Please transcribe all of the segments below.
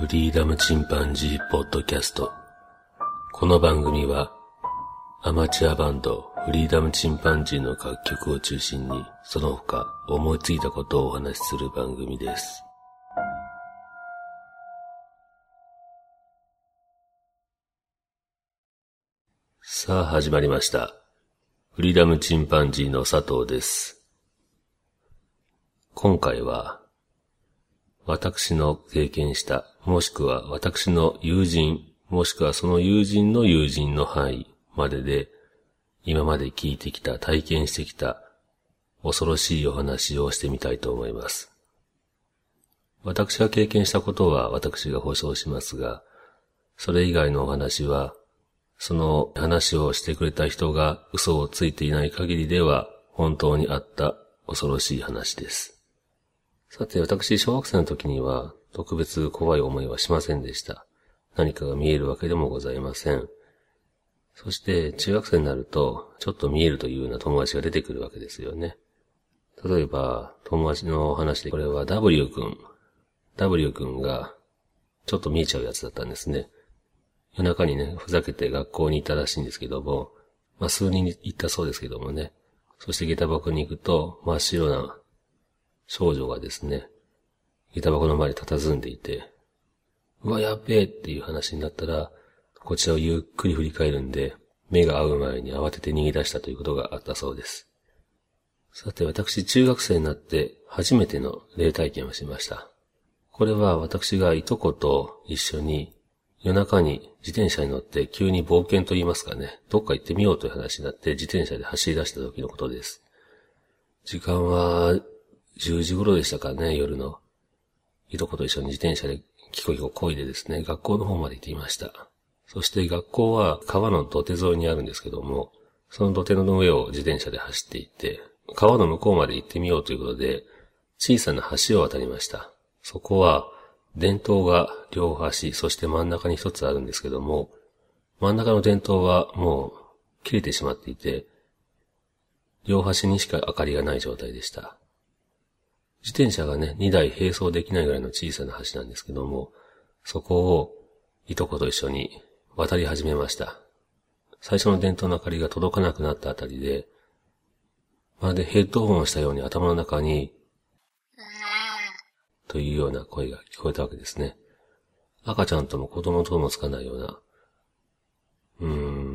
フリーダムチンパンジーポッドキャスト。この番組はアマチュアバンドフリーダムチンパンジーの楽曲を中心にその他思いついたことをお話しする番組です。さあ始まりました。フリーダムチンパンジーの佐藤です。今回は私の経験した、もしくは私の友人、もしくはその友人の友人の範囲までで、今まで聞いてきた、体験してきた、恐ろしいお話をしてみたいと思います。私が経験したことは私が保証しますが、それ以外のお話は、その話をしてくれた人が嘘をついていない限りでは、本当にあった恐ろしい話です。さて、私、小学生の時には、特別怖い思いはしませんでした。何かが見えるわけでもございません。そして、中学生になると、ちょっと見えるというような友達が出てくるわけですよね。例えば、友達の話で、これは W 君。W 君が、ちょっと見えちゃうやつだったんですね。夜中にね、ふざけて学校に行ったらしいんですけども、まあ数人行ったそうですけどもね。そして下駄箱に行くと、真っ白な少女がですね、下駄箱の前に佇んでいて、うわ、やっべえっていう話になったら、こちらをゆっくり振り返るんで、目が合う前に慌てて逃げ出したということがあったそうです。さて、私、中学生になって初めての霊体験をしました。これは私がいとこと一緒に夜中に自転車に乗って急に冒険と言いますかね、どっか行ってみようという話になって自転車で走り出した時のことです。時間は10時頃でしたかね、夜の。いとこと一緒に自転車でキコキコ漕いでですね、学校の方まで行っていました。そして学校は川の土手沿いにあるんですけども、その土手の上を自転車で走っていって、川の向こうまで行ってみようということで、小さな橋を渡りました。そこは、伝統が両端、そして真ん中に一つあるんですけども、真ん中の伝統はもう切れてしまっていて、両端にしか明かりがない状態でした。自転車がね、2台並走できないぐらいの小さな橋なんですけども、そこをいとこと一緒に渡り始めました。最初の電灯の明かりが届かなくなったあたりで、まるでヘッドホンをしたように頭の中に、というような声が聞こえたわけですね。赤ちゃんとも子供ともつかないような、うー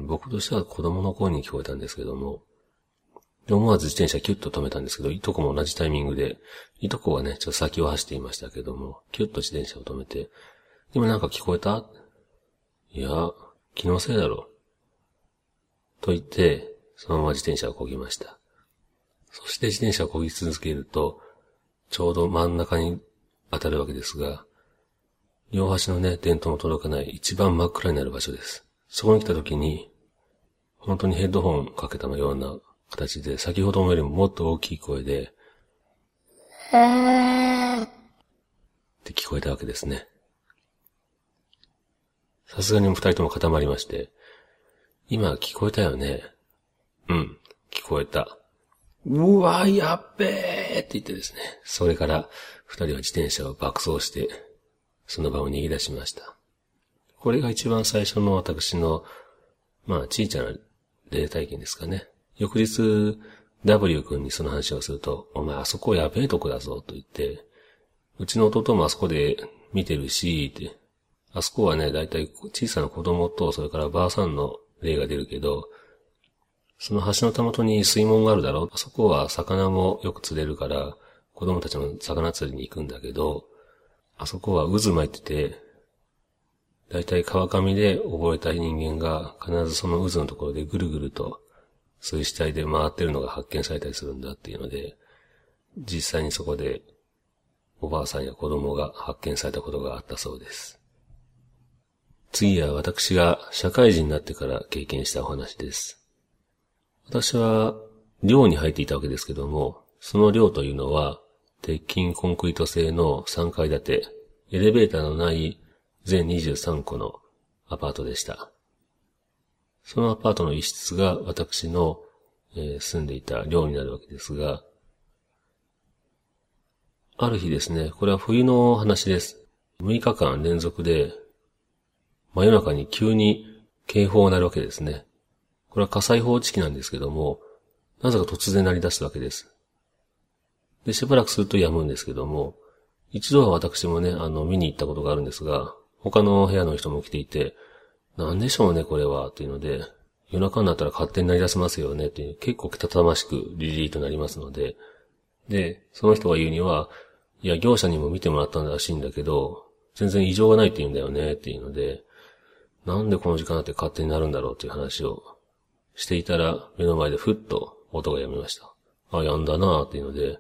ん、僕としては子供の声に聞こえたんですけども、で、思わず自転車キュッと止めたんですけど、いとこも同じタイミングで、いとこはね、ちょっと先を走っていましたけども、キュッと自転車を止めて、今なんか聞こえた？いや、気のせいだろ。と言って、そのまま自転車を漕ぎました。そして自転車を漕ぎ続けると、ちょうど真ん中に当たるわけですが、両端のね、電灯も届かない一番真っ暗になる場所です。そこに来た時に、本当にヘッドホンかけたのような形で、先ほどよりももっと大きい声で、って聞こえたわけですね。さすがに二人とも固まりまして、今聞こえたよね。うん、聞こえた。うわ、やっべーって言ってですね。それから二人は自転車を爆走して、その場を逃げ出しました。これが一番最初の私の、まあ、小さな霊体験ですかね。翌日、W 君にその話をすると、お前あそこやべえとこだぞと言って、うちの弟もあそこで見てるし、って、あそこはね、だいたい小さな子供と、それからばあさんの霊が出るけど、その橋のたもとに水門があるだろう。あそこは魚もよく釣れるから、子供たちも魚釣りに行くんだけど、あそこは渦巻いてて、だいたい川上で覚えた人間が必ずその渦のところでぐるぐるとそういう死体で回ってるのが発見されたりするんだっていうので、実際にそこでおばあさんや子供が発見されたことがあったそうです。次は私が社会人になってから経験したお話です。私は寮に入っていたわけですけども、その寮というのは鉄筋コンクリート製の3階建て、エレベーターのない全23個のアパートでした。そのアパートの一室が私の、えー、住んでいた寮になるわけですが、ある日ですね、これは冬の話です。6日間連続で、真夜中に急に警報が鳴るわけですね。これは火災報知器なんですけども、なぜか突然鳴り出すわけです。で、しばらくすると止むんですけども、一度は私もね、あの、見に行ったことがあるんですが、他の部屋の人も来ていて、なんでしょうね、これは、っていうので、夜中になったら勝手になり出せますよね、っていう、結構けたたましくリリーとなりますので、で、その人が言うには、いや、業者にも見てもらったらしいんだけど、全然異常がないって言うんだよね、っていうので、なんでこの時間だって勝手になるんだろうっていう話をしていたら、目の前でふっと音が止みました。あ、やんだなっていうので、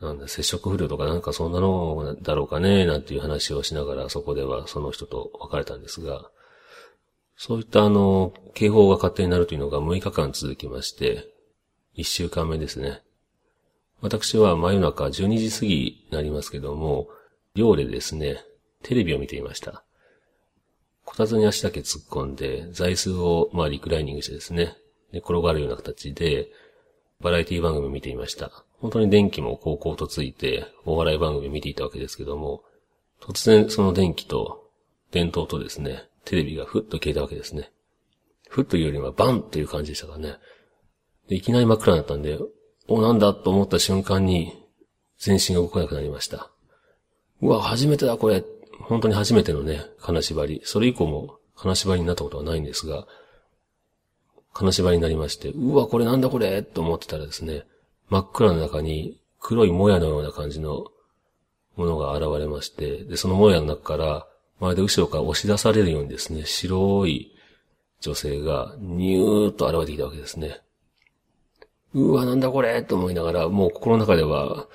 なんだ、接触不良とかなんかそんなのだろうかね、なんていう話をしながら、そこではその人と別れたんですが、そういったあの、警報が勝手になるというのが6日間続きまして、1週間目ですね。私は真夜中12時過ぎになりますけども、寮でですね、テレビを見ていました。こたつに足だけ突っ込んで、座椅子をまあリクライニングしてですね、で転がるような形で、バラエティ番組を見ていました。本当に電気も高校とついて、お笑い番組を見ていたわけですけども、突然その電気と、電灯とですね、テレビがふっと消えたわけですね。ふっというよりはバンという感じでしたからね。いきなり真っ暗になったんで、お、なんだと思った瞬間に、全身が動かなくなりました。うわ、初めてだこれ。本当に初めてのね、金縛り。それ以降も金縛りになったことはないんですが、金縛りになりまして、うわ、これなんだこれと思ってたらですね、真っ暗の中に黒いもやのような感じのものが現れまして、で、そのもやの中から、まるで後ろから押し出されるようにですね、白い女性がニューッと現れてきたわけですね。うわ、なんだこれと思いながら、もう心の中では、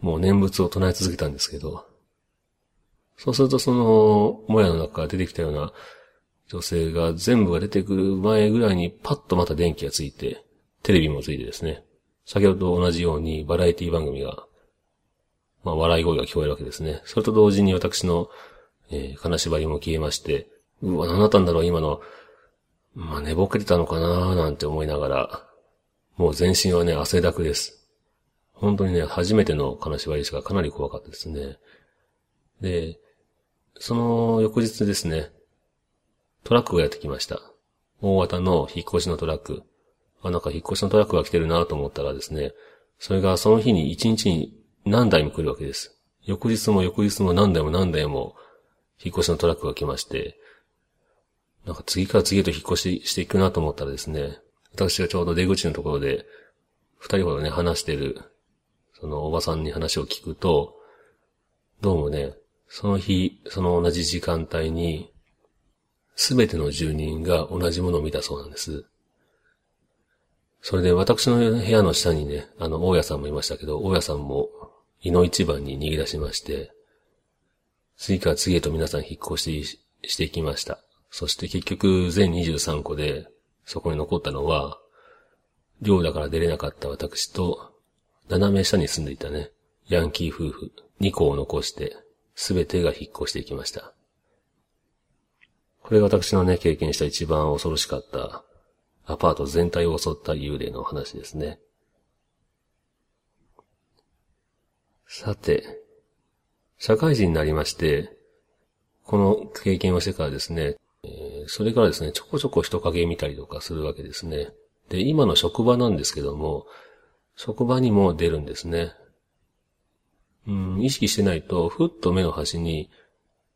もう念仏を唱え続けたんですけど、そうするとその、もやの中から出てきたような女性が全部が出てくる前ぐらいにパッとまた電気がついて、テレビもついてですね、先ほどと同じようにバラエティ番組が、まあ、笑い声が聞こえるわけですね。それと同時に私の、えー、金縛りも消えまして、うわ、何だったんだろう、今の。まあ、寝ぼけてたのかななんて思いながら、もう全身はね、汗だくです。本当にね、初めての金縛りしかかなり怖かったですね。で、その翌日ですね、トラックがやってきました。大型の引っ越しのトラック。あ、なんか引っ越しのトラックが来てるなと思ったらですね、それがその日に一日に何台も来るわけです。翌日も翌日も何台も何台も引っ越しのトラックが来まして、なんか次から次へと引っ越ししていくなと思ったらですね、私がちょうど出口のところで、二人ほどね、話してる、そのおばさんに話を聞くと、どうもね、その日、その同じ時間帯に、すべての住人が同じものを見たそうなんです。それで私の部屋の下にね、あの、大家さんもいましたけど、大家さんも、胃の一番に逃げ出しまして、次から次へと皆さん引っ越ししていきました。そして結局全23個で、そこに残ったのは、寮だから出れなかった私と、斜め下に住んでいたね、ヤンキー夫婦2個を残して、すべてが引っ越していきました。これが私のね、経験した一番恐ろしかったアパート全体を襲った幽霊の話ですね。さて、社会人になりまして、この経験をしてからですね、それからですね、ちょこちょこ人影見たりとかするわけですね。で、今の職場なんですけども、職場にも出るんですね。うん、意識してないと、ふっと目の端に、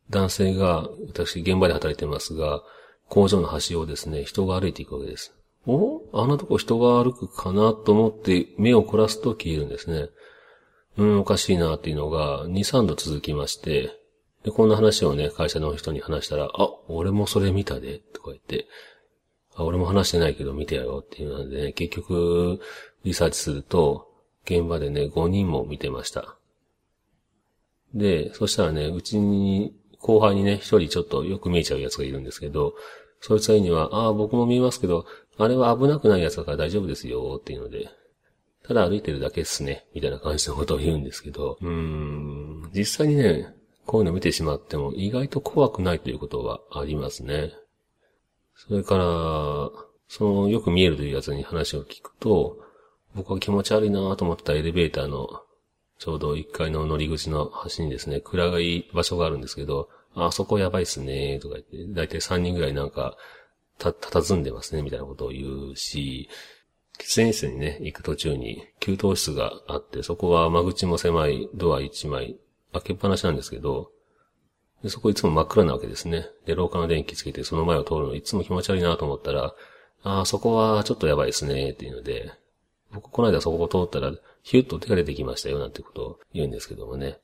男性が、私現場で働いてますが、工場の端をですね、人が歩いていくわけです。おあんなとこ人が歩くかなと思って目を凝らすと消えるんですね。うん、おかしいなっていうのが2、3度続きまして、で、こんな話をね、会社の人に話したら、あ、俺もそれ見たで、とか言って、あ、俺も話してないけど見てやろうっていうのでね、結局、リサーチすると、現場でね、5人も見てました。で、そしたらね、うちに、後輩にね、一人ちょっとよく見えちゃうやつがいるんですけど、そいつらには、ああ、僕も見えますけど、あれは危なくないやつだから大丈夫ですよ、っていうので、ただ歩いてるだけっすね、みたいな感じのことを言うんですけど、うーん、実際にね、こういうの見てしまっても意外と怖くないということはありますね。それから、そのよく見えるというやつに話を聞くと、僕は気持ち悪いなと思ったエレベーターのちょうど1階の乗り口の端にですね、暗い場所があるんですけど、あそこやばいっすね、とか言って、だいたい3人ぐらいなんか、た、佇んでますね、みたいなことを言うし、喫煙室にね、行く途中に給湯室があって、そこは間口も狭いドア1枚開けっぱなしなんですけど、でそこいつも真っ暗なわけですね。で、廊下の電気つけてその前を通るのいつも気持ち悪いなと思ったら、ああ、そこはちょっとやばいですね、っていうので、僕この間そこを通ったら、ヒュッと手が出てきましたよ、なんてことを言うんですけどもね。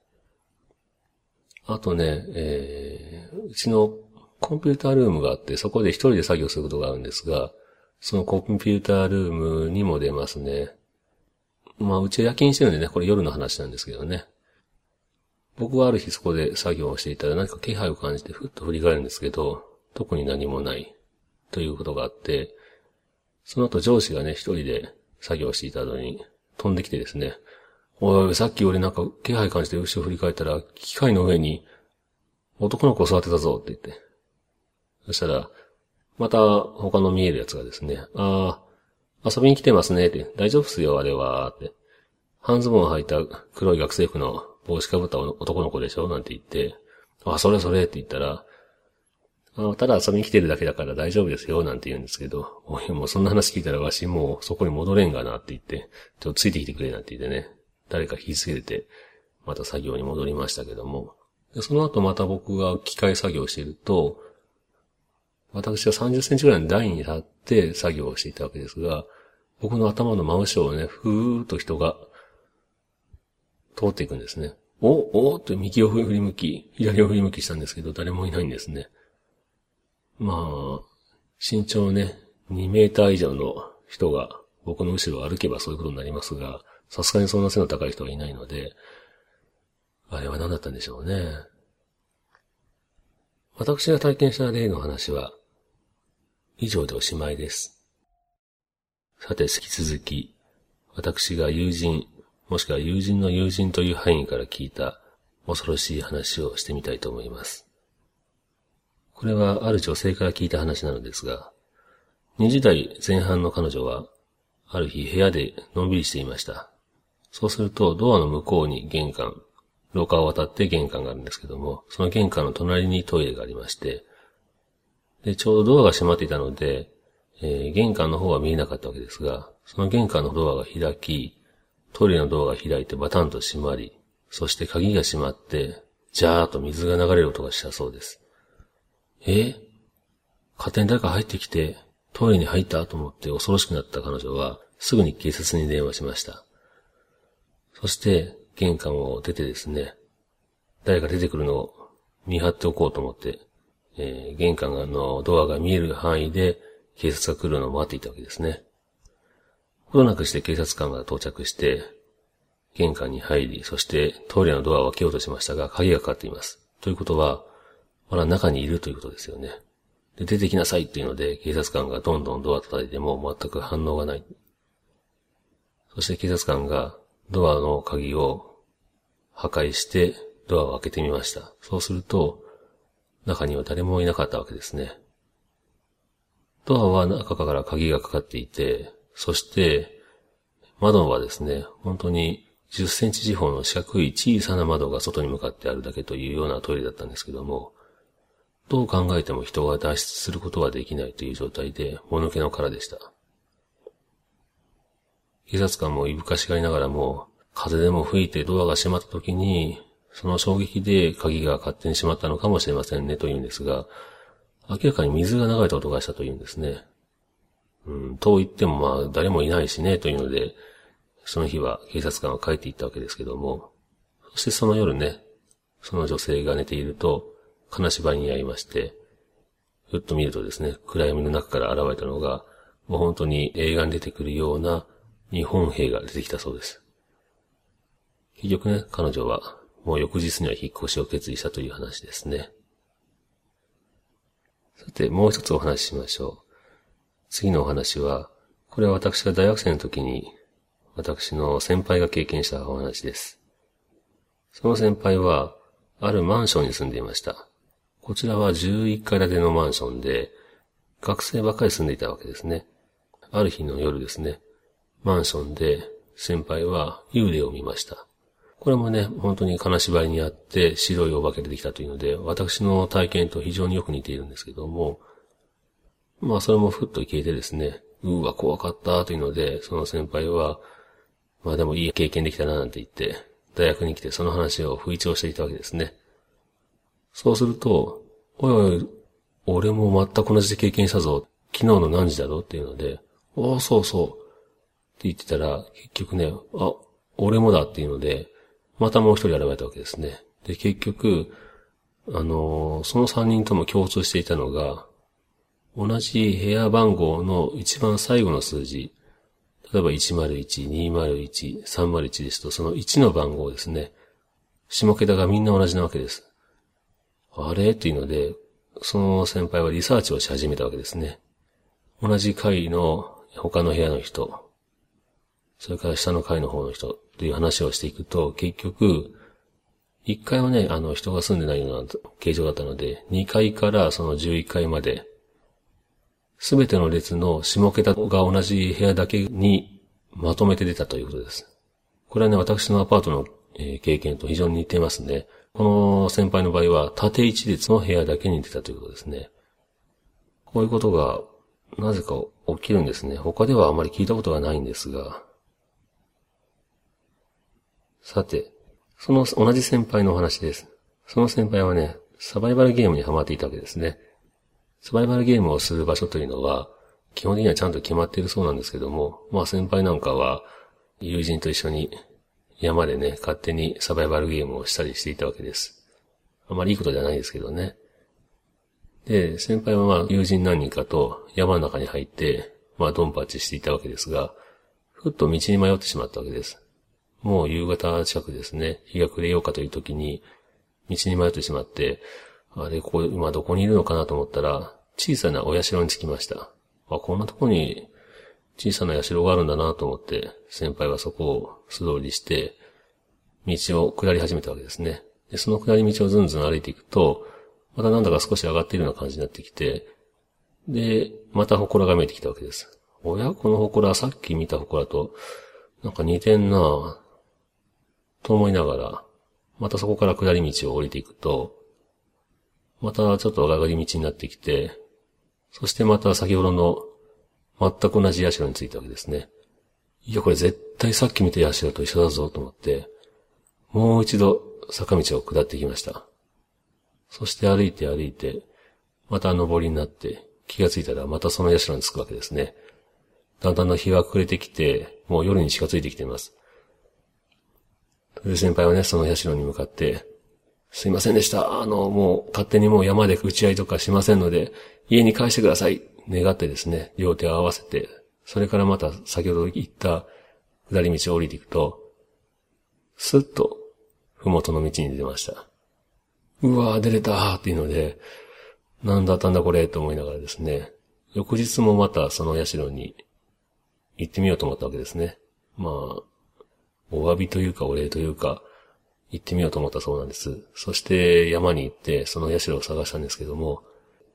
あとね、えー、うちのコンピュータールームがあって、そこで一人で作業することがあるんですが、そのコンピュータールームにも出ますね。まあ、うちは夜勤してるんでね、これ夜の話なんですけどね。僕はある日そこで作業をしていたら何か気配を感じてふっと振り返るんですけど、特に何もないということがあって、その後上司がね、一人で作業していたのに飛んできてですね、おいおい、さっき俺なんか気配感じて後ろ振り返ったら、機械の上に男の子座ってたぞって言って。そしたら、また他の見えるやつがですね、ああ、遊びに来てますねって、大丈夫っすよ、あれは、って。半ズボンを履いた黒い学生服の帽子かぶった男の子でしょ？なんて言って、あ、それそれって言ったら、あただ遊びに来てるだけだから大丈夫ですよ、なんて言うんですけど、おい、もうそんな話聞いたらわしもうそこに戻れんがなって言って、ちょっとついてきてくれなんて言ってね、誰か引き付けて、また作業に戻りましたけども、でその後また僕が機械作業してると、私は30センチぐらいの台に立って作業をしていたわけですが、僕の頭の真後ろをね、ふーっと人が通っていくんですね。おおって右を振り向き、左を振り向きしたんですけど、誰もいないんですね。まあ、身長ね、2メーター以上の人が僕の後ろを歩けばそういうことになりますが、さすがにそんな背の高い人はいないので、あれは何だったんでしょうね。私が体験した例の話は、以上でおしまいです。さて、引き続き、私が友人、もしくは友人の友人という範囲から聞いた恐ろしい話をしてみたいと思います。これはある女性から聞いた話なのですが、20代前半の彼女は、ある日部屋でのんびりしていました。そうすると、ドアの向こうに玄関、廊下を渡って玄関があるんですけども、その玄関の隣にトイレがありまして、で、ちょうどドアが閉まっていたので、えー、玄関の方は見えなかったわけですが、その玄関のドアが開き、トイレのドアが開いてバタンと閉まり、そして鍵が閉まって、ジャーっと水が流れる音がしたそうです。え？勝手に誰か入ってきて、トイレに入ったと思って恐ろしくなった彼女は、すぐに警察に電話しました。そして、玄関を出てですね、誰か出てくるのを見張っておこうと思って、えー、玄関のドアが見える範囲で警察が来るのを待っていたわけですね。ほどなくして警察官が到着して、玄関に入り、そしてトイレのドアを開けようとしましたが、鍵がかかっています。ということは、まだ中にいるということですよね。で、出てきなさいっていうので、警察官がどんどんドア叩いても全く反応がない。そして警察官がドアの鍵を破壊してドアを開けてみました。そうすると、中には誰もいなかったわけですね。ドアは中から鍵がかかっていて、そして窓はですね、本当に10センチ四方の四角い小さな窓が外に向かってあるだけというようなトイレだったんですけども、どう考えても人が脱出することはできないという状態で、もぬけの殻でした。警察官もいぶかしがりながらも、風でも吹いてドアが閉まった時に、その衝撃で鍵が勝手に閉まったのかもしれませんねと言うんですが、明らかに水が流れた音がしたと言うんですね。うん、と言ってもまあ誰もいないしねというので、その日は警察官は帰っていったわけですけども、そしてその夜ね、その女性が寝ていると、金縛りに会いまして、ふっと見るとですね、暗闇の中から現れたのが、もう本当に映画に出てくるような日本兵が出てきたそうです。結局ね、彼女はもう翌日には引っ越しを決意したという話ですね。さて、もう一つお話ししましょう。次のお話は、これは私が大学生の時に、私の先輩が経験したお話です。その先輩は、あるマンションに住んでいました。こちらは11階建てのマンションで、学生ばかり住んでいたわけですね。ある日の夜ですね、マンションで先輩は幽霊を見ました。これもね、本当に金縛りにあって白いお化け出てきたというので、私の体験と非常によく似ているんですけども、まあそれもふっと消えてですね、うわ、怖かったというので、その先輩は、まあでもいい経験できたななんて言って、大学に来てその話を吹聴していたわけですね。そうすると、おいおい、俺も全く同じ経験したぞ。昨日の何時だろうっていうので、ああ、そうそう。って言ってたら、結局ね、あ、俺もだっていうので、またもう一人現れたわけですね。で、結局、あの、その三人とも共通していたのが、同じ部屋番号の一番最後の数字、例えば101、201、301ですと、その1の番号ですね。下桁がみんな同じなわけです。あれ？っていうので、その先輩はリサーチをし始めたわけですね。同じ階の他の部屋の人、それから下の階の方の人という話をしていくと、結局、1階はね、あの人が住んでないような形状だったので、2階からその11階まで、すべての列の下桁が同じ部屋だけにまとめて出たということです。これはね、私のアパートの経験と非常に似てますね。この先輩の場合は縦一列の部屋だけに出たということですね。こういうことがなぜか起きるんですね。他ではあまり聞いたことがないんですが。さて、その同じ先輩のお話です。その先輩はね、サバイバルゲームにハマっていたわけですね。サバイバルゲームをする場所というのは、基本的にはちゃんと決まっているそうなんですけども、まあ先輩なんかは、友人と一緒に山でね、勝手にサバイバルゲームをしたりしていたわけです。あまりいいことじゃないですけどね。で、先輩はまあ友人何人かと山の中に入って、まあドンパチしていたわけですが、ふっと道に迷ってしまったわけです。もう夕方近くですね、日が暮れようかという時に、道に迷ってしまって、あれ、ここ、今どこにいるのかなと思ったら、小さなお社に着きました。あ、こんなとこに小さな社があるんだなと思って、先輩はそこを素通りして、道を下り始めたわけですね。で、その下り道をずんずん歩いていくと、またなんだか少し上がっているような感じになってきて、で、また祠が見えてきたわけです。おや、この祠、さっき見た祠と、なんか似てんな、と思いながら、またそこから下り道を降りていくと、またちょっと上がり道になってきて、そしてまた先ほどの全く同じ社に着いたわけですね。いや、これ絶対さっき見た社と一緒だぞと思って、もう一度坂道を下ってきました。そして歩いて歩いて、また登りになって、気がついたらまたその社に着くわけですね。だんだんの日が暮れてきて、もう夜に近づいてきています。で、先輩はね、その社に向かって、すいませんでした。あの、もう勝手にもう山で打ち合いとかしませんので、家に帰してください。願ってですね、両手を合わせて、それからまた先ほど言った下り道を降りていくと、スッと、ふもとの道に出ました。うわぁ、出れたーっていうので、なんだったんだこれと思いながらですね、翌日もまたその社に行ってみようと思ったわけですね。まあ、お詫びというかお礼というか、行ってみようと思ったそうなんです。そして山に行ってその社を探したんですけども、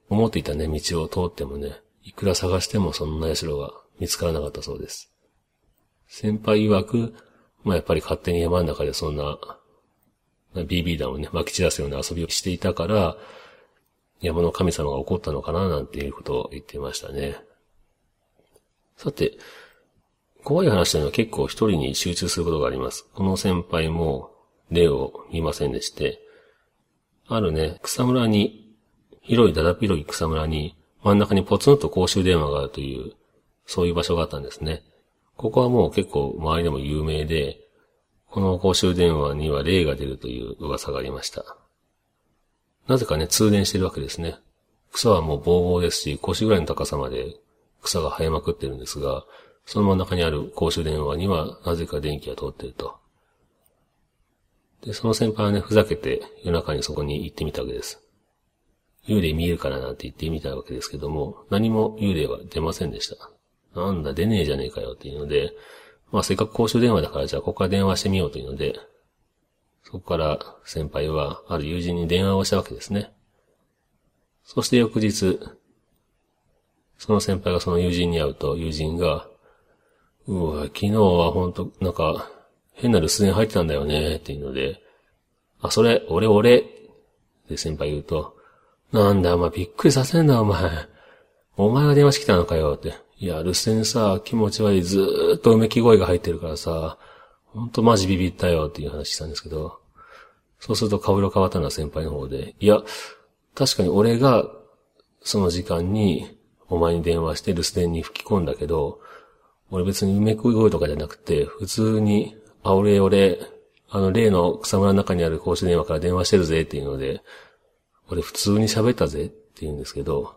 思っていたね、道を通ってもね、いくら探してもそんな社が見つからなかったそうです。先輩曰く、まあやっぱり勝手に山の中でそんな、BB 弾をね、撒き散らすような遊びをしていたから、山の神様が怒ったのかななんていうことを言っていましたね。さて、怖い話というのは結構一人に集中することがあります。この先輩も例を見ませんでして、あるね、草むらに、広いだだ広い草むらに真ん中にポツンと公衆電話があるという、そういう場所があったんですね。ここはもう結構周りでも有名で、この公衆電話には霊が出るという噂がありました。なぜかね、通電してるわけですね。草はもうボーボーですし、腰ぐらいの高さまで草が生えまくってるんですが、その真ん中にある公衆電話にはなぜか電気が通っていると。で、その先輩はね、ふざけて夜中にそこに行ってみたわけです。幽霊見えるからなんて言ってみたわけですけども、何も幽霊は出ませんでした。なんだ、出ねえじゃねえかよっていうので、まあせっかく公衆電話だからじゃあここから電話してみようというので、そこから先輩はある友人に電話をしたわけですね。そして翌日、その先輩がその友人に会うと、友人が、うわ、昨日は本当なんか、変な留守電入ってたんだよね、っていうので、あ、それ、俺、俺、って先輩言うと、なんだ、お前びっくりさせんな、お前。お前が電話してきたのかよ、って。いや、留守電さ、気持ち悪い、ずーっとうめき声が入ってるからさ、ほんとマジビビったよ、っていう話したんですけど、そうすると顔色変わったのは先輩の方で、いや、確かに俺が、その時間に、お前に電話して留守電に吹き込んだけど、俺別にうめき声とかじゃなくて、普通に、あ、俺、俺、あの、例の草むらの中にある公衆電話から電話してるぜっていうので、俺普通に喋ったぜって言うんですけど、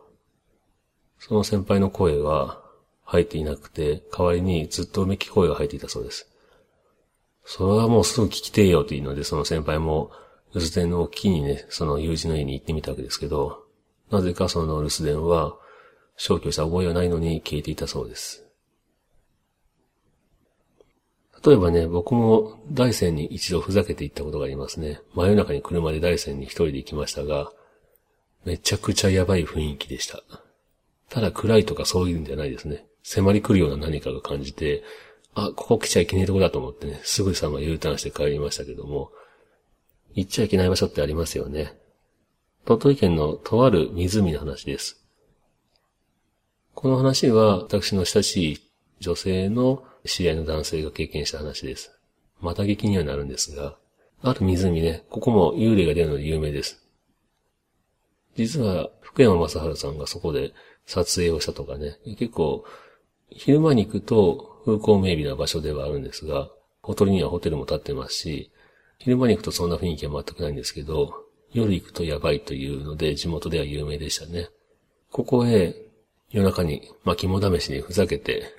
その先輩の声は入っていなくて、代わりにずっとうめき声が入っていたそうです。それはもうすぐ聞きてえよっていうので、その先輩も留守電を機にね、その友人の家に行ってみたわけですけど、なぜかその留守電は消去した覚えはないのに消えていたそうです。例えばね、僕も大山に一度ふざけて行ったことがありますね。真夜中に車で大山に一人で行きましたが、めちゃくちゃやばい雰囲気でした。ただ暗いとかそういうんじゃないですね。迫り来るような何かが感じて、あ、ここ来ちゃいけないとこだと思ってね、すぐさま U ターンして帰りましたけども、行っちゃいけない場所ってありますよね。鳥取県のとある湖の話です。この話は私の親しい女性の知り合いの男性が経験した話です。また劇にはなるんですが、ある湖ね、ここも幽霊が出るので有名です。実は、福山雅治さんがそこで撮影をしたとかね、結構、昼間に行くと風光明媚な場所ではあるんですが、ホテルにはホテルも建ってますし、昼間に行くとそんな雰囲気は全くないんですけど、夜行くとやばいというので地元では有名でしたね。ここへ夜中に、まあ、肝試しにふざけて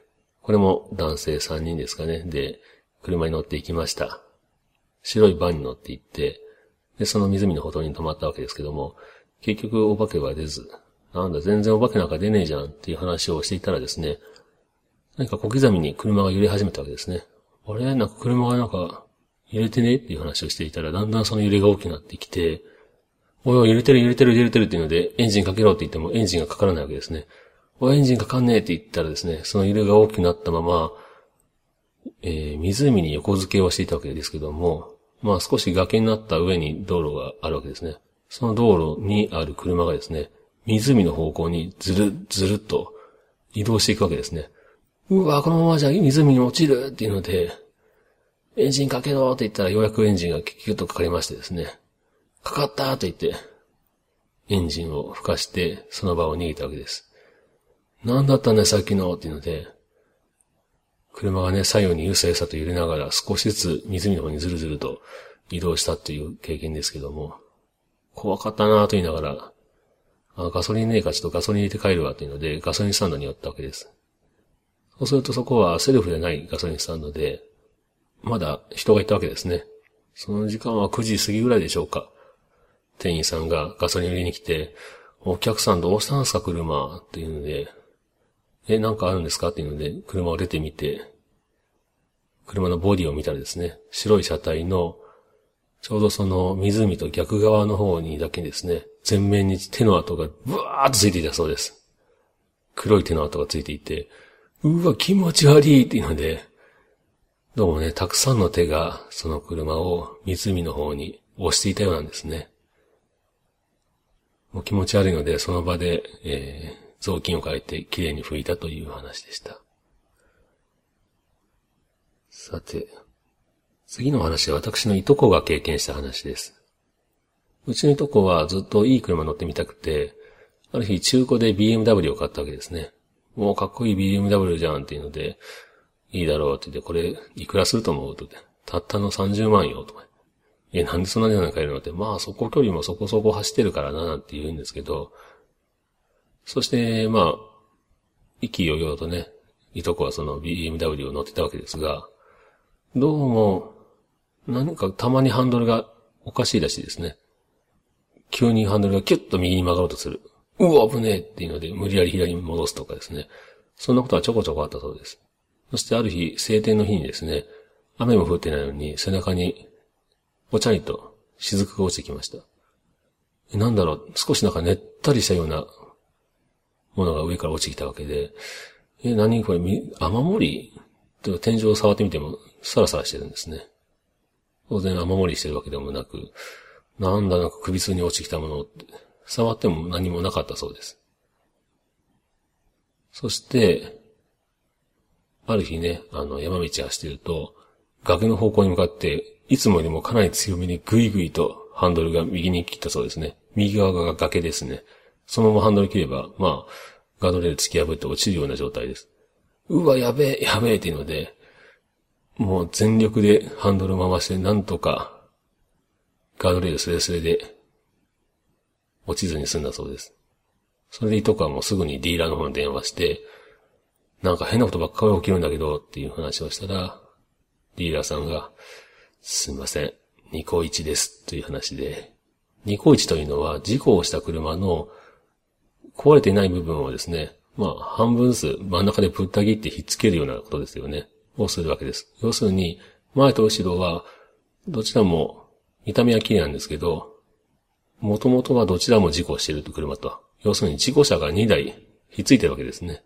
これも男性3人ですかね。で、車に乗って行きました。白いバンに乗って行って、で、その湖のほとりに止まったわけですけども、結局お化けは出ず、なんだ、全然お化けなんか出ねえじゃんっていう話をしていたらですね、何か小刻みに車が揺れ始めたわけですね。あれ？なんか車がなんか揺れてねっていう話をしていたら、だんだんその揺れが大きくなってきて、おいおい揺れてる揺れてる揺れてるっていうので、エンジンかけろって言ってもエンジンがかからないわけですね。おエンジンかかんねえって言ったらですね、その揺れが大きくなったまま、えー、湖に横付けをしていたわけですけども、まあ少し崖になった上に道路があるわけですね。その道路にある車がですね、湖の方向にずる、ずるっと移動していくわけですね。うわ、このままじゃ湖に落ちるっていうので、エンジンかけろって言ったらようやくエンジンがキュッとかかりましてですね、かかったと言って、エンジンを吹かしてその場を逃げたわけです。何だったんだよ、さっきのっていうので、車がね、左右にゆさゆさと揺れながら少しずつ湖の方にずるずると移動したっていう経験ですけども、怖かったなぁと言いながら、あガソリンねえかちょっとガソリン入れて帰るわっていうので、ガソリンスタンドに寄ったわけです。そうするとそこはセルフでないガソリンスタンドで、まだ人がいたわけですね。その時間は9時過ぎぐらいでしょうか。店員さんがガソリン入れに来て、お客さんどうしたんすか車っていうので、え、なんかあるんですか？っていうので、車を出てみて、車のボディを見たらですね、白い車体の、ちょうどその湖と逆側の方にだけですね、前面に手の跡がブワーッとついていたそうです。黒い手の跡がついていて、うわ、気持ち悪いっていうので、どうもね、たくさんの手がその車を湖の方に押していたようなんですね。もう気持ち悪いので、その場で、えー、雑巾を変えてきれいに拭いたという話でした。さて、次の話は私のいとこが経験した話です。うちのいとこはずっといい車乗ってみたくて、ある日中古で BMW を買ったわけですね。もうかっこいい BMW じゃんっていうので、いいだろうって言って、これいくらすると思うとて、たったの30万よとか。え、なんでそんなになんかいるのって、まあそこ距離もそこそこ走ってるからななんて言うんですけど、そして、まあ、意気揚々とね、いとこはその BMW を乗ってたわけですが、どうも、何かたまにハンドルがおかしいらしいですね。急にハンドルがキュッと右に曲がろうとする。うわ、危ねえっていうので、無理やり左に戻すとかですね。そんなことはちょこちょこあったそうです。そしてある日、晴天の日にですね、雨も降ってないのに背中に、おちゃりと雫が落ちてきました。なんだろう、少しなんかねったりしたようなものが上から落ちてきたわけで、え、何これ、雨漏り？天井を触ってみても、サラサラしてるんですね。当然雨漏りしてるわけでもなく、なんだなんか首痛に落ちてきたものって、触っても何もなかったそうです。そして、ある日ね、あの、山道走ってると、崖の方向に向かって、いつもよりもかなり強めにグイグイとハンドルが右に切ったそうですね。右側が崖ですね。そのままハンドル切れば、まあ、ガードレール突き破って落ちるような状態です。うわ、やべえ、やべえっていうので、もう全力でハンドル回して、なんとか、ガードレールスレスレで、落ちずに済んだそうです。それでいとこはもうすぐにディーラーの方に電話して、なんか変なことばっかり起きるんだけどっていう話をしたら、ディーラーさんが、すいません、ニコイチですという話で、ニコイチというのは事故をした車の壊れていない部分をですね、まあ半分数真ん中でぶった切ってひっつけるようなことですよね。をするわけです。要するに、前と後ろはどちらも見た目は綺麗なんですけど、もともとはどちらも事故していると車と。要するに事故車が2台ひっついてるわけですね。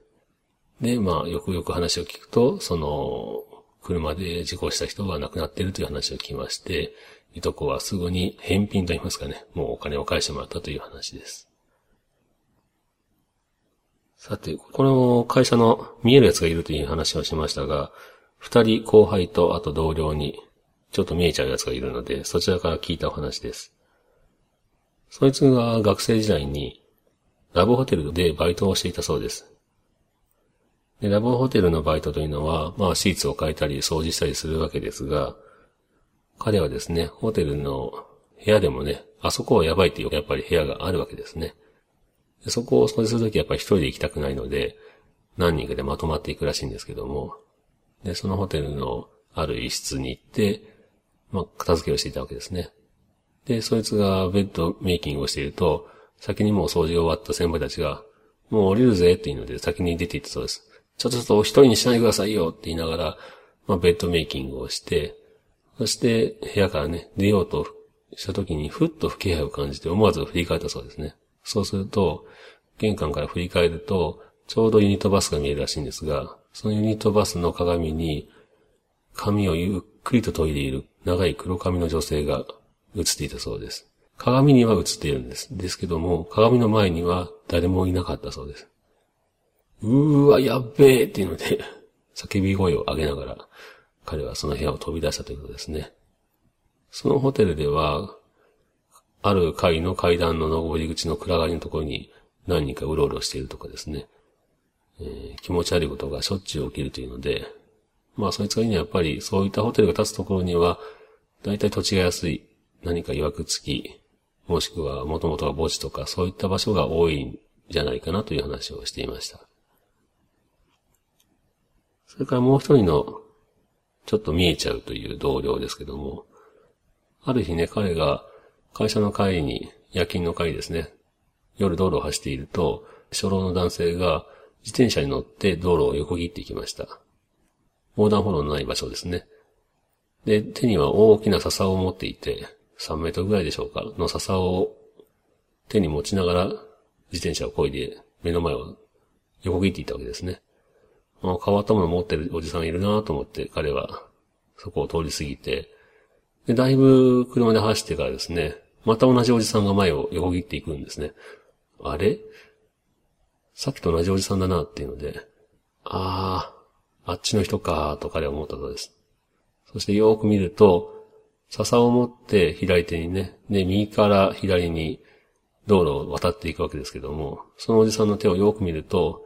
で、まあ、よくよく話を聞くと、その、車で事故した人が亡くなっているという話を聞きまして、いとこはすぐに返品と言いますかね、もうお金を返してもらったという話です。さて、この会社の見えるやつがいるという話をしましたが、二人後輩とあと同僚にちょっと見えちゃうやつがいるので、そちらから聞いたお話です。そいつが学生時代にラブホテルでバイトをしていたそうです。でラブホテルのバイトというのは、まあシーツを変えたり掃除したりするわけですが、彼はですね、ホテルの部屋でもね、あそこはやばいっていうやっぱり部屋があるわけですね。そこを掃除するときはやっぱり一人で行きたくないので、何人かでまとまっていくらしいんですけども、で、そのホテルのある一室に行って、まあ、片付けをしていたわけですね。で、そいつがベッドメイキングをしていると、先にもう掃除が終わった先輩たちが、もう降りるぜっていうので先に出て行ったそうです。ちょっとちょっとお一人にしないでくださいよって言いながら、まあ、ベッドメイキングをして、そして部屋からね、出ようとした時にふっと不気配を感じて思わず振り返ったそうですね。そうすると、玄関から振り返ると、ちょうどユニットバスが見えるらしいんですが、そのユニットバスの鏡に、髪をゆっくりと研いでいる長い黒髪の女性が映っていたそうです。鏡には映っているんです。ですけども、鏡の前には誰もいなかったそうです。うーわ、やっべえっていうので、叫び声を上げながら、彼はその部屋を飛び出したということですね。そのホテルでは、ある階の階段の上り口の暗がりのところに何人かうろうろしているとかですね、えー、気持ち悪いことがしょっちゅう起きるというので、まあそいつがいいにはやっぱりそういったホテルが建つところには、大体土地が安い、何か曰く付き、もしくは元々は墓地とかそういった場所が多いんじゃないかなという話をしていました。それからもう一人の、ちょっと見えちゃうという同僚ですけども、ある日ね、彼が会社の帰りに、夜勤の帰りですね、夜道路を走っていると、初老の男性が自転車に乗って道路を横切っていきました。横断歩道のない場所ですね。で、手には大きな笹を持っていて、3メートルぐらいでしょうか、の笹を手に持ちながら自転車を漕いで目の前を横切っていったわけですね。変わったもの持ってるおじさんいるなと思って彼はそこを通り過ぎて、で、だいぶ車で走ってからですね、また同じおじさんが前を横切っていくんですね。あれ？さっきと同じおじさんだなっていうので、ああ、あっちの人か、と彼は思ったとです。そしてよーく見ると、笹を持って左手にね、で、右から左に道路を渡っていくわけですけども、そのおじさんの手をよーく見ると、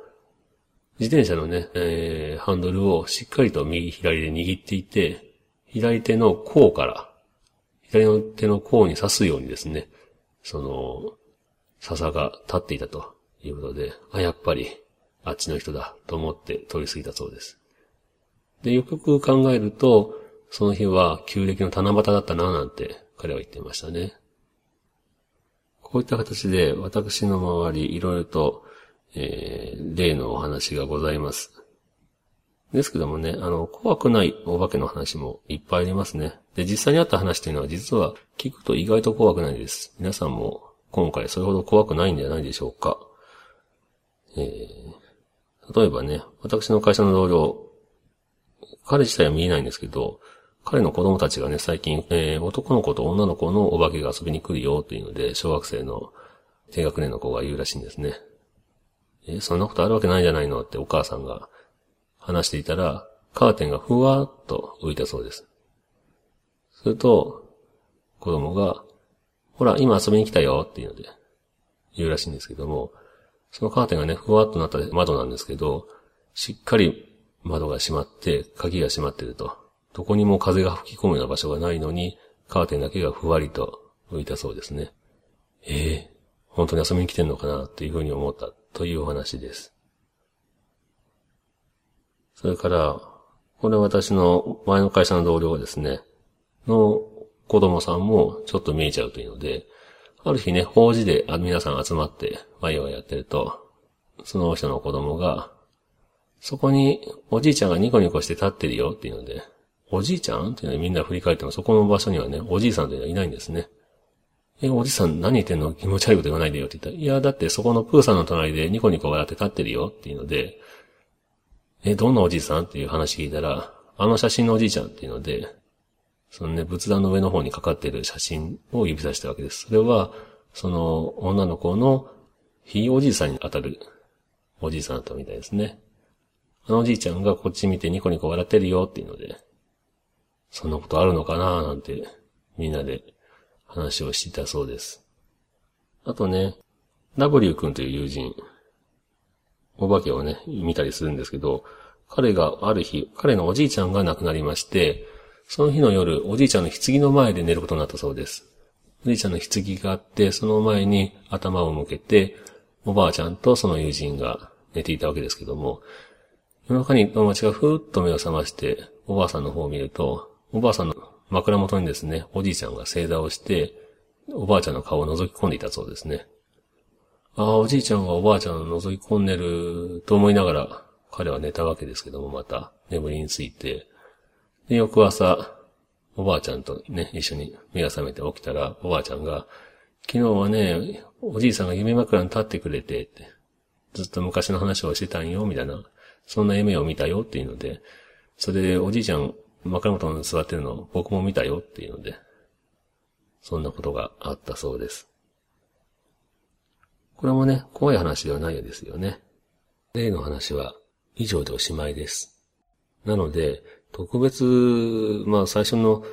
自転車のね、えー、ハンドルをしっかりと右左で握っていて、左手の甲から、左の手の甲に刺すようにですね、その、笹が立っていたということで、あ、やっぱり、あっちの人だと思って通り過ぎたそうです。で、よくよく考えると、その日は旧暦の七夕だったななんて彼は言ってましたね。こういった形で私の周りいろいろと、えー、例のお話がございます。ですけどもね、あの、怖くないお化けの話もいっぱいありますね。で、実際にあった話というのは実は聞くと意外と怖くないです。皆さんも今回それほど怖くないんじゃないでしょうか。えー、例えばね、私の会社の同僚、彼自体は見えないんですけど、彼の子供たちがね、最近、えー、男の子と女の子のお化けが遊びに来るよっていうので、小学生の低学年の子が言うらしいんですね。えそんなことあるわけないじゃないのってお母さんが話していたら、カーテンがふわーっと浮いたそうです。すると、子供が、ほら、今遊びに来たよっていうので、言うらしいんですけども、そのカーテンがね、ふわっとなった窓なんですけど、しっかり窓が閉まって、鍵が閉まってると。どこにも風が吹き込むような場所がないのに、カーテンだけがふわりと浮いたそうですね。ええー、本当に遊びに来てんのかなというふうに思ったというお話です。それから、これ私の前の会社の同僚ですね、の子供さんもちょっと見えちゃうというので、ある日ね、法事で皆さん集まってワイワイやってると、その人の子供が、そこにおじいちゃんがニコニコして立ってるよっていうので、おじいちゃんっていうのでみんな振り返ってもそこの場所にはね、おじいさんというのはいないんですね。え、おじさん何言ってんの？気持ち悪いこと言わないでよって言ったら、いや、だってそこのプーさんの隣でニコニコ笑って立ってるよっていうので、え、どんなおじいさんっていう話聞いたら、あの写真のおじいちゃんっていうので、そのね、仏壇の上の方にかかってる写真を指さしたわけです。それは、その女の子のひいおじいさんに当たるおじいさんだったみたいですね。あのおじいちゃんがこっち見てニコニコ笑ってるよっていうので、そんなことあるのかななんて、みんなで話をしていたそうです。あとね、W 君という友人、お化けをね、見たりするんですけど、彼がある日、彼のおじいちゃんが亡くなりまして、その日の夜、おじいちゃんの棺の前で寝ることになったそうです。おじいちゃんの棺があって、その前に頭を向けて、おばあちゃんとその友人が寝ていたわけですけども、夜中に友達がふーっと目を覚まして、おばあさんの方を見ると、おばあさんの枕元にですね、おじいちゃんが正座をして、おばあちゃんの顔を覗き込んでいたそうですね。ああ、おじいちゃんがおばあちゃんを覗き込んでると思いながら、彼は寝たわけですけども、また眠りについて。で、翌朝、おばあちゃんとね、一緒に目が覚めて起きたら、おばあちゃんが、昨日はね、おじいさんが夢枕に立ってくれて、って、ずっと昔の話をしてたんよ、みたいな、そんな夢を見たよっていうので、それでおじいちゃん枕元に座ってるの僕も見たよっていうので、そんなことがあったそうです。これもね、怖い話ではないですよね。例の話は以上でおしまいです。なので、特別、まあ最初の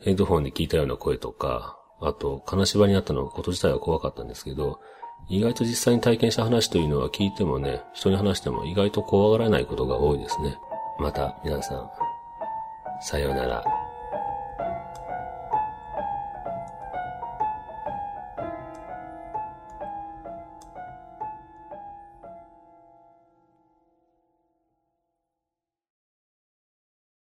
ヘッドホンで聞いたような声とか、あと、金縛りになったのこと自体は怖かったんですけど、意外と実際に体験した話というのは聞いてもね、人に話しても意外と怖がらないことが多いですね。また皆さん、さようなら。